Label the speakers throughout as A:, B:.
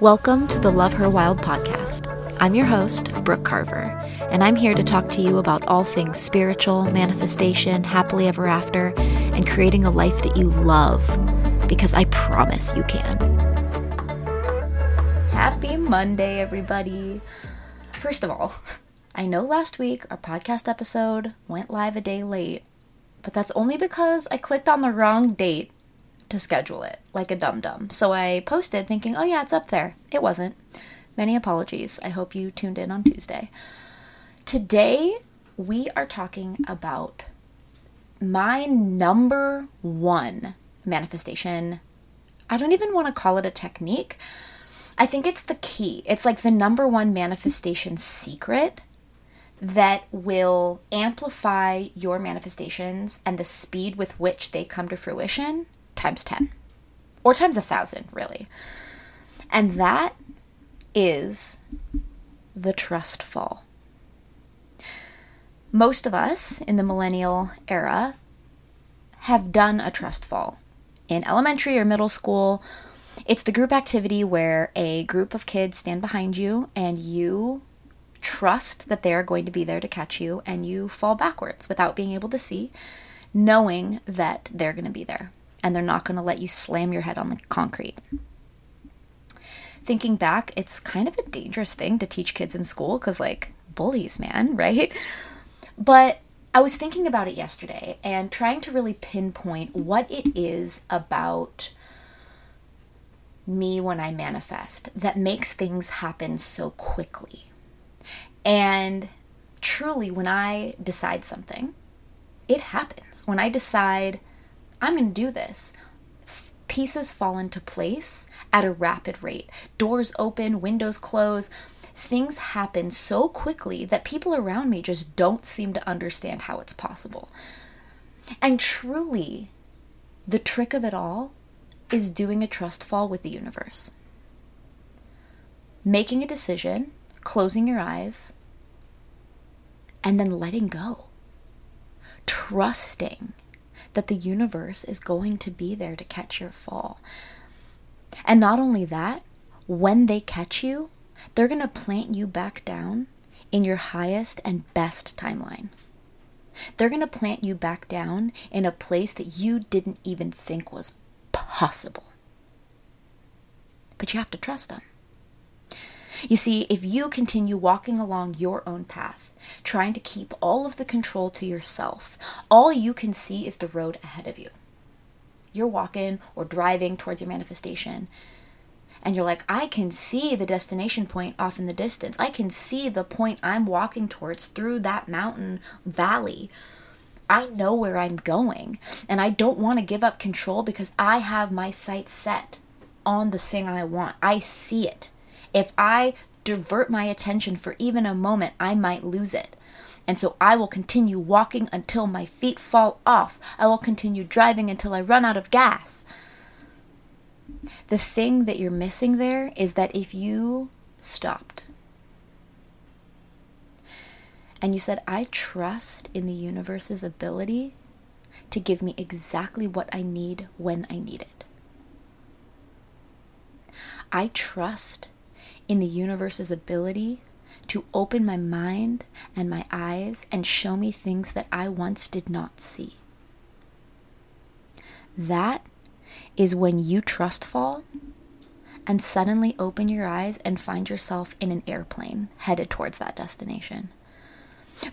A: Welcome to the Love Her Wild podcast. I'm your host, Brooke Carver, and I'm here to talk to you about all things spiritual, manifestation, happily ever after, and creating a life that you love because I promise you can. Happy Monday, everybody. First of all, I know last week our podcast episode went live a day late, but that's only because I clicked on the wrong date to schedule it like a dum dum. So I posted thinking, oh yeah, it's up there. It wasn't. Many apologies. I hope you tuned in on Tuesday. Today, we are talking about my number one manifestation. I don't even want to call it a technique. I think it's the key. It's like the number one manifestation secret that will amplify your manifestations and the speed with which they come to fruition times 10 or times a thousand, really. And that is the trust fall. Most of us in the millennial era have done a trust fall. In elementary or middle school, it's the group activity where a group of kids stand behind you and you trust that they are going to be there to catch you and you fall backwards without being able to see, knowing that they're going to be there and they're not going to let you slam your head on the concrete. Thinking back, it's kind of a dangerous thing to teach kids in school because, like, bullies, man, right? But I was thinking about it yesterday and trying to really pinpoint what it is about me when I manifest that makes things happen so quickly. And truly, when I decide something, it happens. When I decide, I'm going to do this. Pieces fall into place at a rapid rate. Doors open, windows close. Things happen so quickly that people around me just don't seem to understand how it's possible. And truly, the trick of it all is doing a trust fall with the universe. Making a decision, closing your eyes, and then letting go. Trusting that the universe is going to be there to catch your fall. And not only that, when they catch you, they're going to plant you back down in your highest and best timeline. They're going to plant you back down in a place that you didn't even think was possible. But you have to trust them. You see, if you continue walking along your own path, trying to keep all of the control to yourself, all you can see is the road ahead of you. You're walking or driving towards your manifestation, and you're like, I can see the destination point off in the distance. I can see the point I'm walking towards through that mountain valley. I know where I'm going, and I don't want to give up control because I have my sights set on the thing I want. I see it. If I divert my attention for even a moment, I might lose it. And so I will continue walking until my feet fall off. I will continue driving until I run out of gas. The thing that you're missing there is that if you stopped and you said, I trust in the universe's ability to give me exactly what I need when I need it. I trust in the universe's ability to open my mind and my eyes and show me things that I once did not see. That is when you trust fall and suddenly open your eyes and find yourself in an airplane headed towards that destination.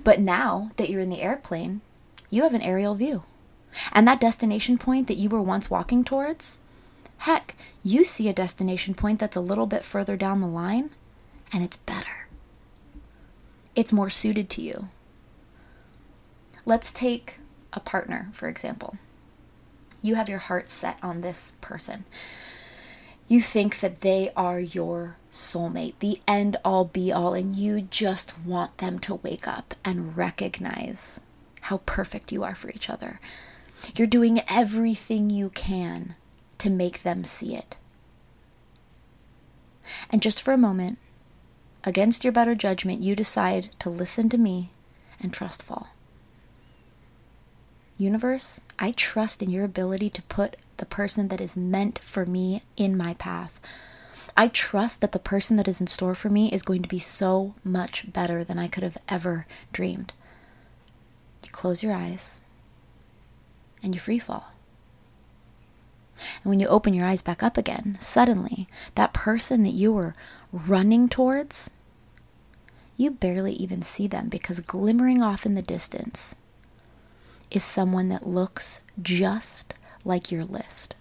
A: But now that you're in the airplane, you have an aerial view. And that destination point that you were once walking towards Heck, you see a destination point that's a little bit further down the line, and it's better. It's more suited to you. Let's take a partner, for example. You have your heart set on this person. You think that they are your soulmate, the end all be all, and you just want them to wake up and recognize how perfect you are for each other. You're doing everything you can to make them see it. And just for a moment, against your better judgment, you decide to listen to me and trust fall. Universe, I trust in your ability to put the person that is meant for me in my path. I trust that the person that is in store for me is going to be so much better than I could have ever dreamed. You close your eyes and you free fall. And when you open your eyes back up again, suddenly that person that you were running towards, you barely even see them because glimmering off in the distance is someone that looks just like your list.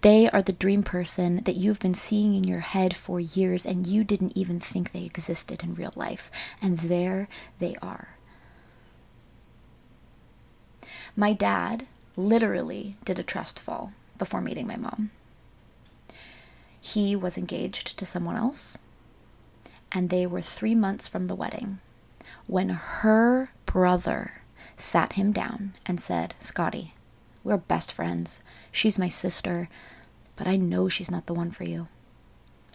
A: They are the dream person that you've been seeing in your head for years and you didn't even think they existed in real life. And there they are. My dad literally did a trust fall before meeting my mom. He was engaged to someone else, and they were three months from the wedding when her brother sat him down and said, Scotty, we're best friends. She's my sister, but I know she's not the one for you.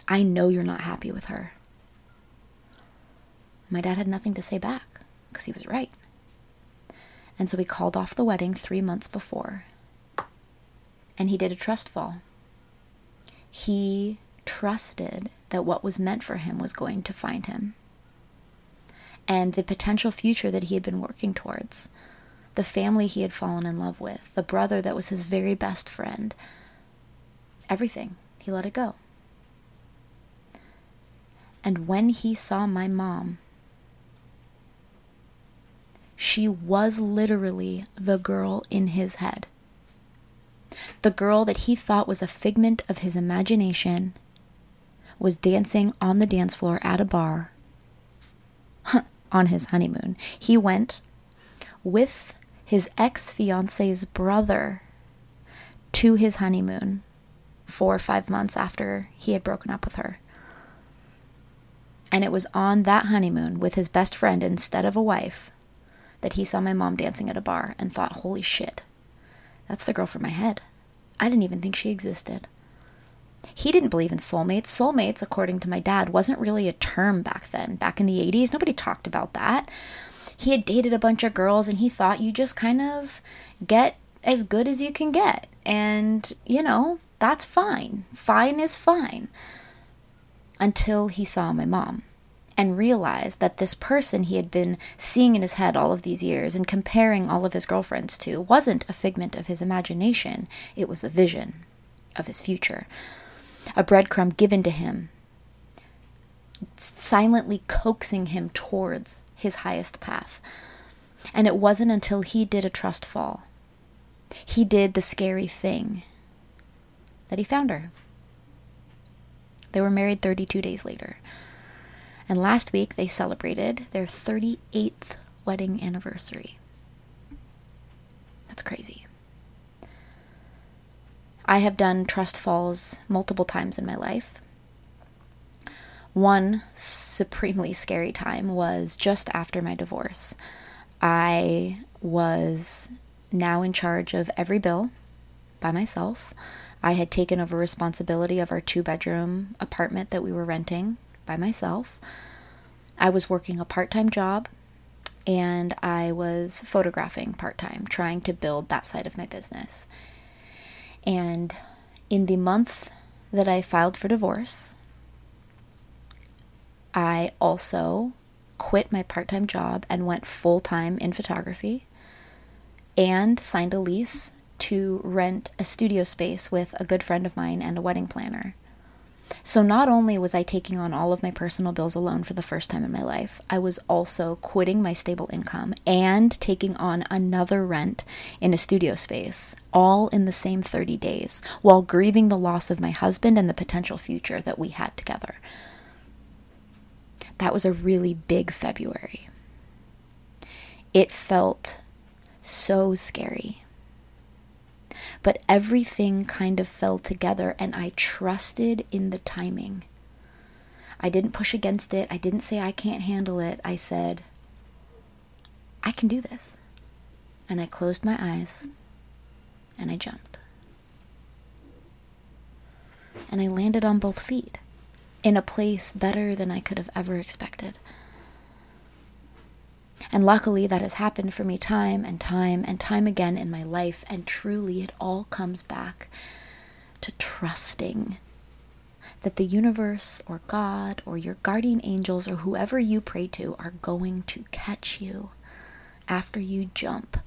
A: I know you're not happy with her. My dad had nothing to say back because he was right. And so he called off the wedding three months before. And he did a trust fall. He trusted that what was meant for him was going to find him. And the potential future that he had been working towards the family he had fallen in love with, the brother that was his very best friend. Everything. He let it go. And when he saw my mom, she was literally the girl in his head. The girl that he thought was a figment of his imagination was dancing on the dance floor at a bar on his honeymoon. He went with his ex fiance's brother to his honeymoon four or five months after he had broken up with her. And it was on that honeymoon with his best friend instead of a wife that he saw my mom dancing at a bar and thought, holy shit, that's the girl from my head. I didn't even think she existed. He didn't believe in soulmates. Soulmates, according to my dad, wasn't really a term back then. Back in the 80s, nobody talked about that he had dated a bunch of girls and he thought you just kind of get as good as you can get. And, you know, that's fine. Fine is fine. Until he saw my mom and realized that this person he had been seeing in his head all of these years and comparing all of his girlfriends to wasn't a figment of his imagination, it was a vision of his future. A breadcrumb given to him, silently coaxing him towards his highest path. And it wasn't until he did a trust fall, he did the scary thing, that he found her. They were married 32 days later. And last week they celebrated their 38th wedding anniversary. That's crazy. I have done trust falls multiple times in my life. One supremely scary time was just after my divorce. I was now in charge of every bill by myself. I had taken over responsibility of our two bedroom apartment that we were renting by myself. I was working a part time job and I was photographing part time, trying to build that side of my business. And in the month that I filed for divorce, I also quit my part time job and went full time in photography and signed a lease to rent a studio space with a good friend of mine and a wedding planner. So, not only was I taking on all of my personal bills alone for the first time in my life, I was also quitting my stable income and taking on another rent in a studio space, all in the same 30 days, while grieving the loss of my husband and the potential future that we had together. That was a really big February. It felt so scary. But everything kind of fell together, and I trusted in the timing. I didn't push against it. I didn't say I can't handle it. I said, I can do this. And I closed my eyes and I jumped. And I landed on both feet in a place better than I could have ever expected. And luckily, that has happened for me time and time and time again in my life. And truly, it all comes back to trusting that the universe or God or your guardian angels or whoever you pray to are going to catch you after you jump.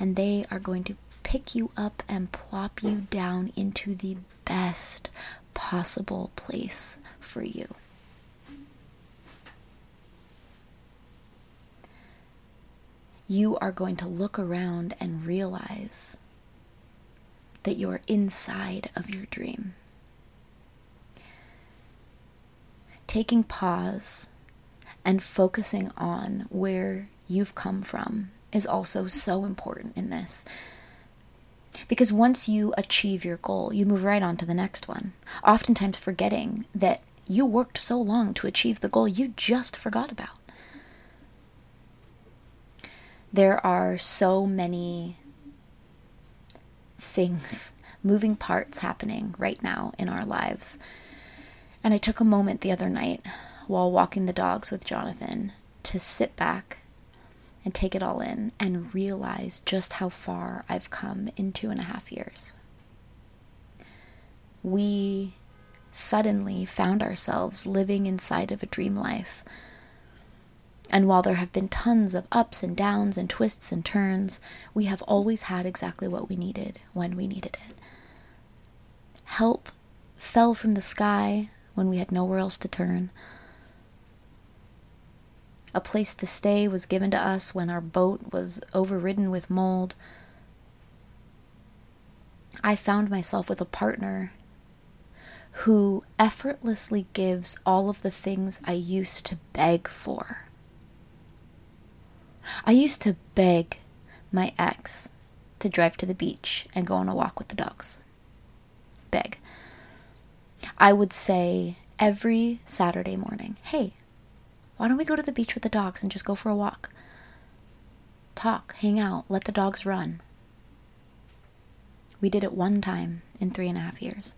A: And they are going to pick you up and plop you down into the best possible place for you. You are going to look around and realize that you're inside of your dream. Taking pause and focusing on where you've come from is also so important in this. Because once you achieve your goal, you move right on to the next one, oftentimes forgetting that you worked so long to achieve the goal you just forgot about. There are so many things, moving parts happening right now in our lives. And I took a moment the other night while walking the dogs with Jonathan to sit back and take it all in and realize just how far I've come in two and a half years. We suddenly found ourselves living inside of a dream life. And while there have been tons of ups and downs and twists and turns, we have always had exactly what we needed when we needed it. Help fell from the sky when we had nowhere else to turn. A place to stay was given to us when our boat was overridden with mold. I found myself with a partner who effortlessly gives all of the things I used to beg for. I used to beg my ex to drive to the beach and go on a walk with the dogs. Beg. I would say every Saturday morning, hey, why don't we go to the beach with the dogs and just go for a walk? Talk, hang out, let the dogs run. We did it one time in three and a half years.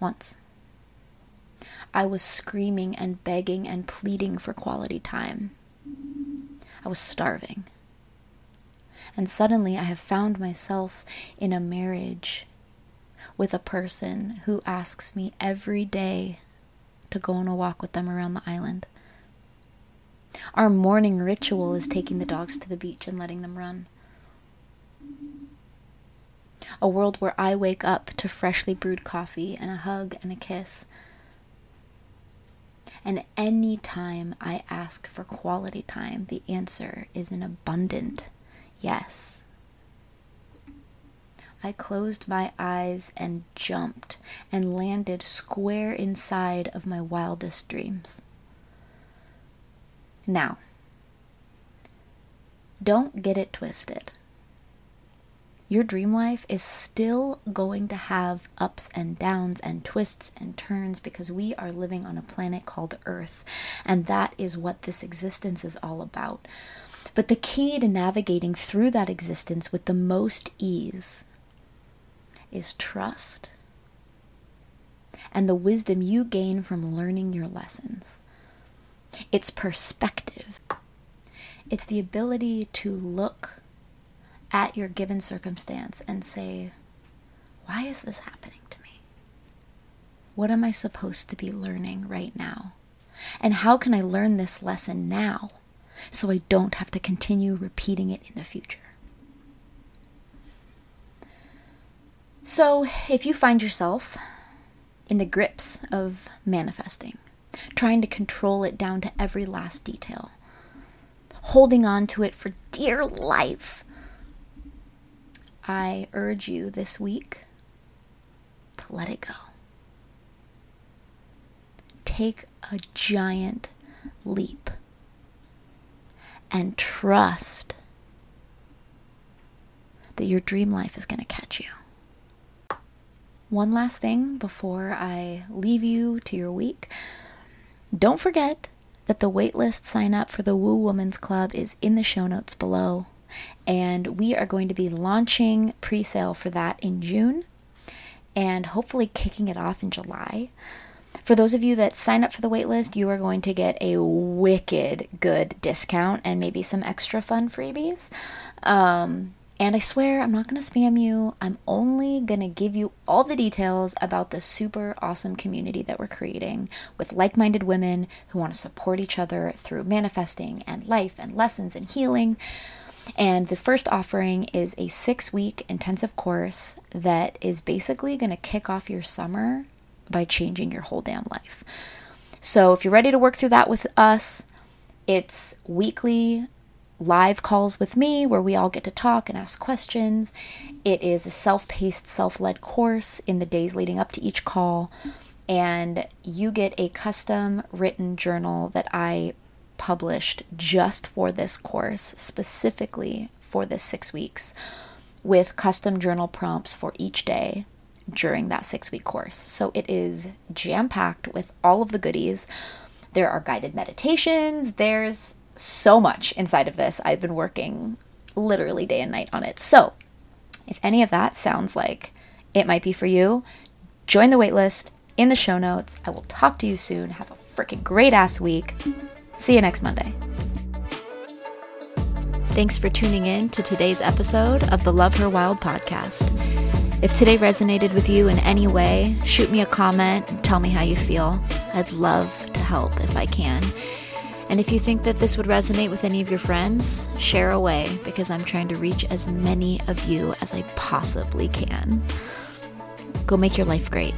A: Once. I was screaming and begging and pleading for quality time. I was starving. And suddenly I have found myself in a marriage with a person who asks me every day to go on a walk with them around the island. Our morning ritual is taking the dogs to the beach and letting them run. A world where I wake up to freshly brewed coffee and a hug and a kiss and any time I ask for quality time, the answer is an abundant yes. I closed my eyes and jumped and landed square inside of my wildest dreams. Now, don't get it twisted your dream life is still going to have ups and downs and twists and turns because we are living on a planet called Earth, and that is what this existence is all about. But the key to navigating through that existence with the most ease is trust and the wisdom you gain from learning your lessons. It's perspective, it's the ability to look at your given circumstance and say, why is this happening to me? What am I supposed to be learning right now? And how can I learn this lesson now so I don't have to continue repeating it in the future? So, if you find yourself in the grips of manifesting, trying to control it down to every last detail, holding on to it for dear life, I urge you this week to let it go. Take a giant leap and trust that your dream life is going to catch you. One last thing before I leave you to your week. Don't forget that the waitlist sign up for the Woo Woman's Club is in the show notes below and we are going to be launching pre sale for that in June and hopefully kicking it off in July. For those of you that sign up for the waitlist, you are going to get a wicked good discount and maybe some extra fun freebies. Um, And I swear I'm not going to spam you. I'm only going to give you all the details about the super awesome community that we're creating with like minded women who want to support each other through manifesting and life and lessons and healing. And the first offering is a six week intensive course that is basically going to kick off your summer by changing your whole damn life. So if you're ready to work through that with us, it's weekly live calls with me where we all get to talk and ask questions. It is a self paced, self led course in the days leading up to each call. And you get a custom written journal that I published just for this course, specifically for this six weeks, with custom journal prompts for each day during that six week course. So it is jam packed with all of the goodies. There are guided meditations, there's so much inside of this. I've been working literally day and night on it. So, if any of that sounds like it might be for you, join the waitlist in the show notes. I will talk to you soon. Have a freaking great ass week. See you next Monday. Thanks for tuning in to today's episode of the Love Her Wild podcast. If today resonated with you in any way, shoot me a comment and tell me how you feel. I'd love to help if I can. And if you think that this would resonate with any of your friends, share away because I'm trying to reach as many of you as I possibly can. Go make your life great.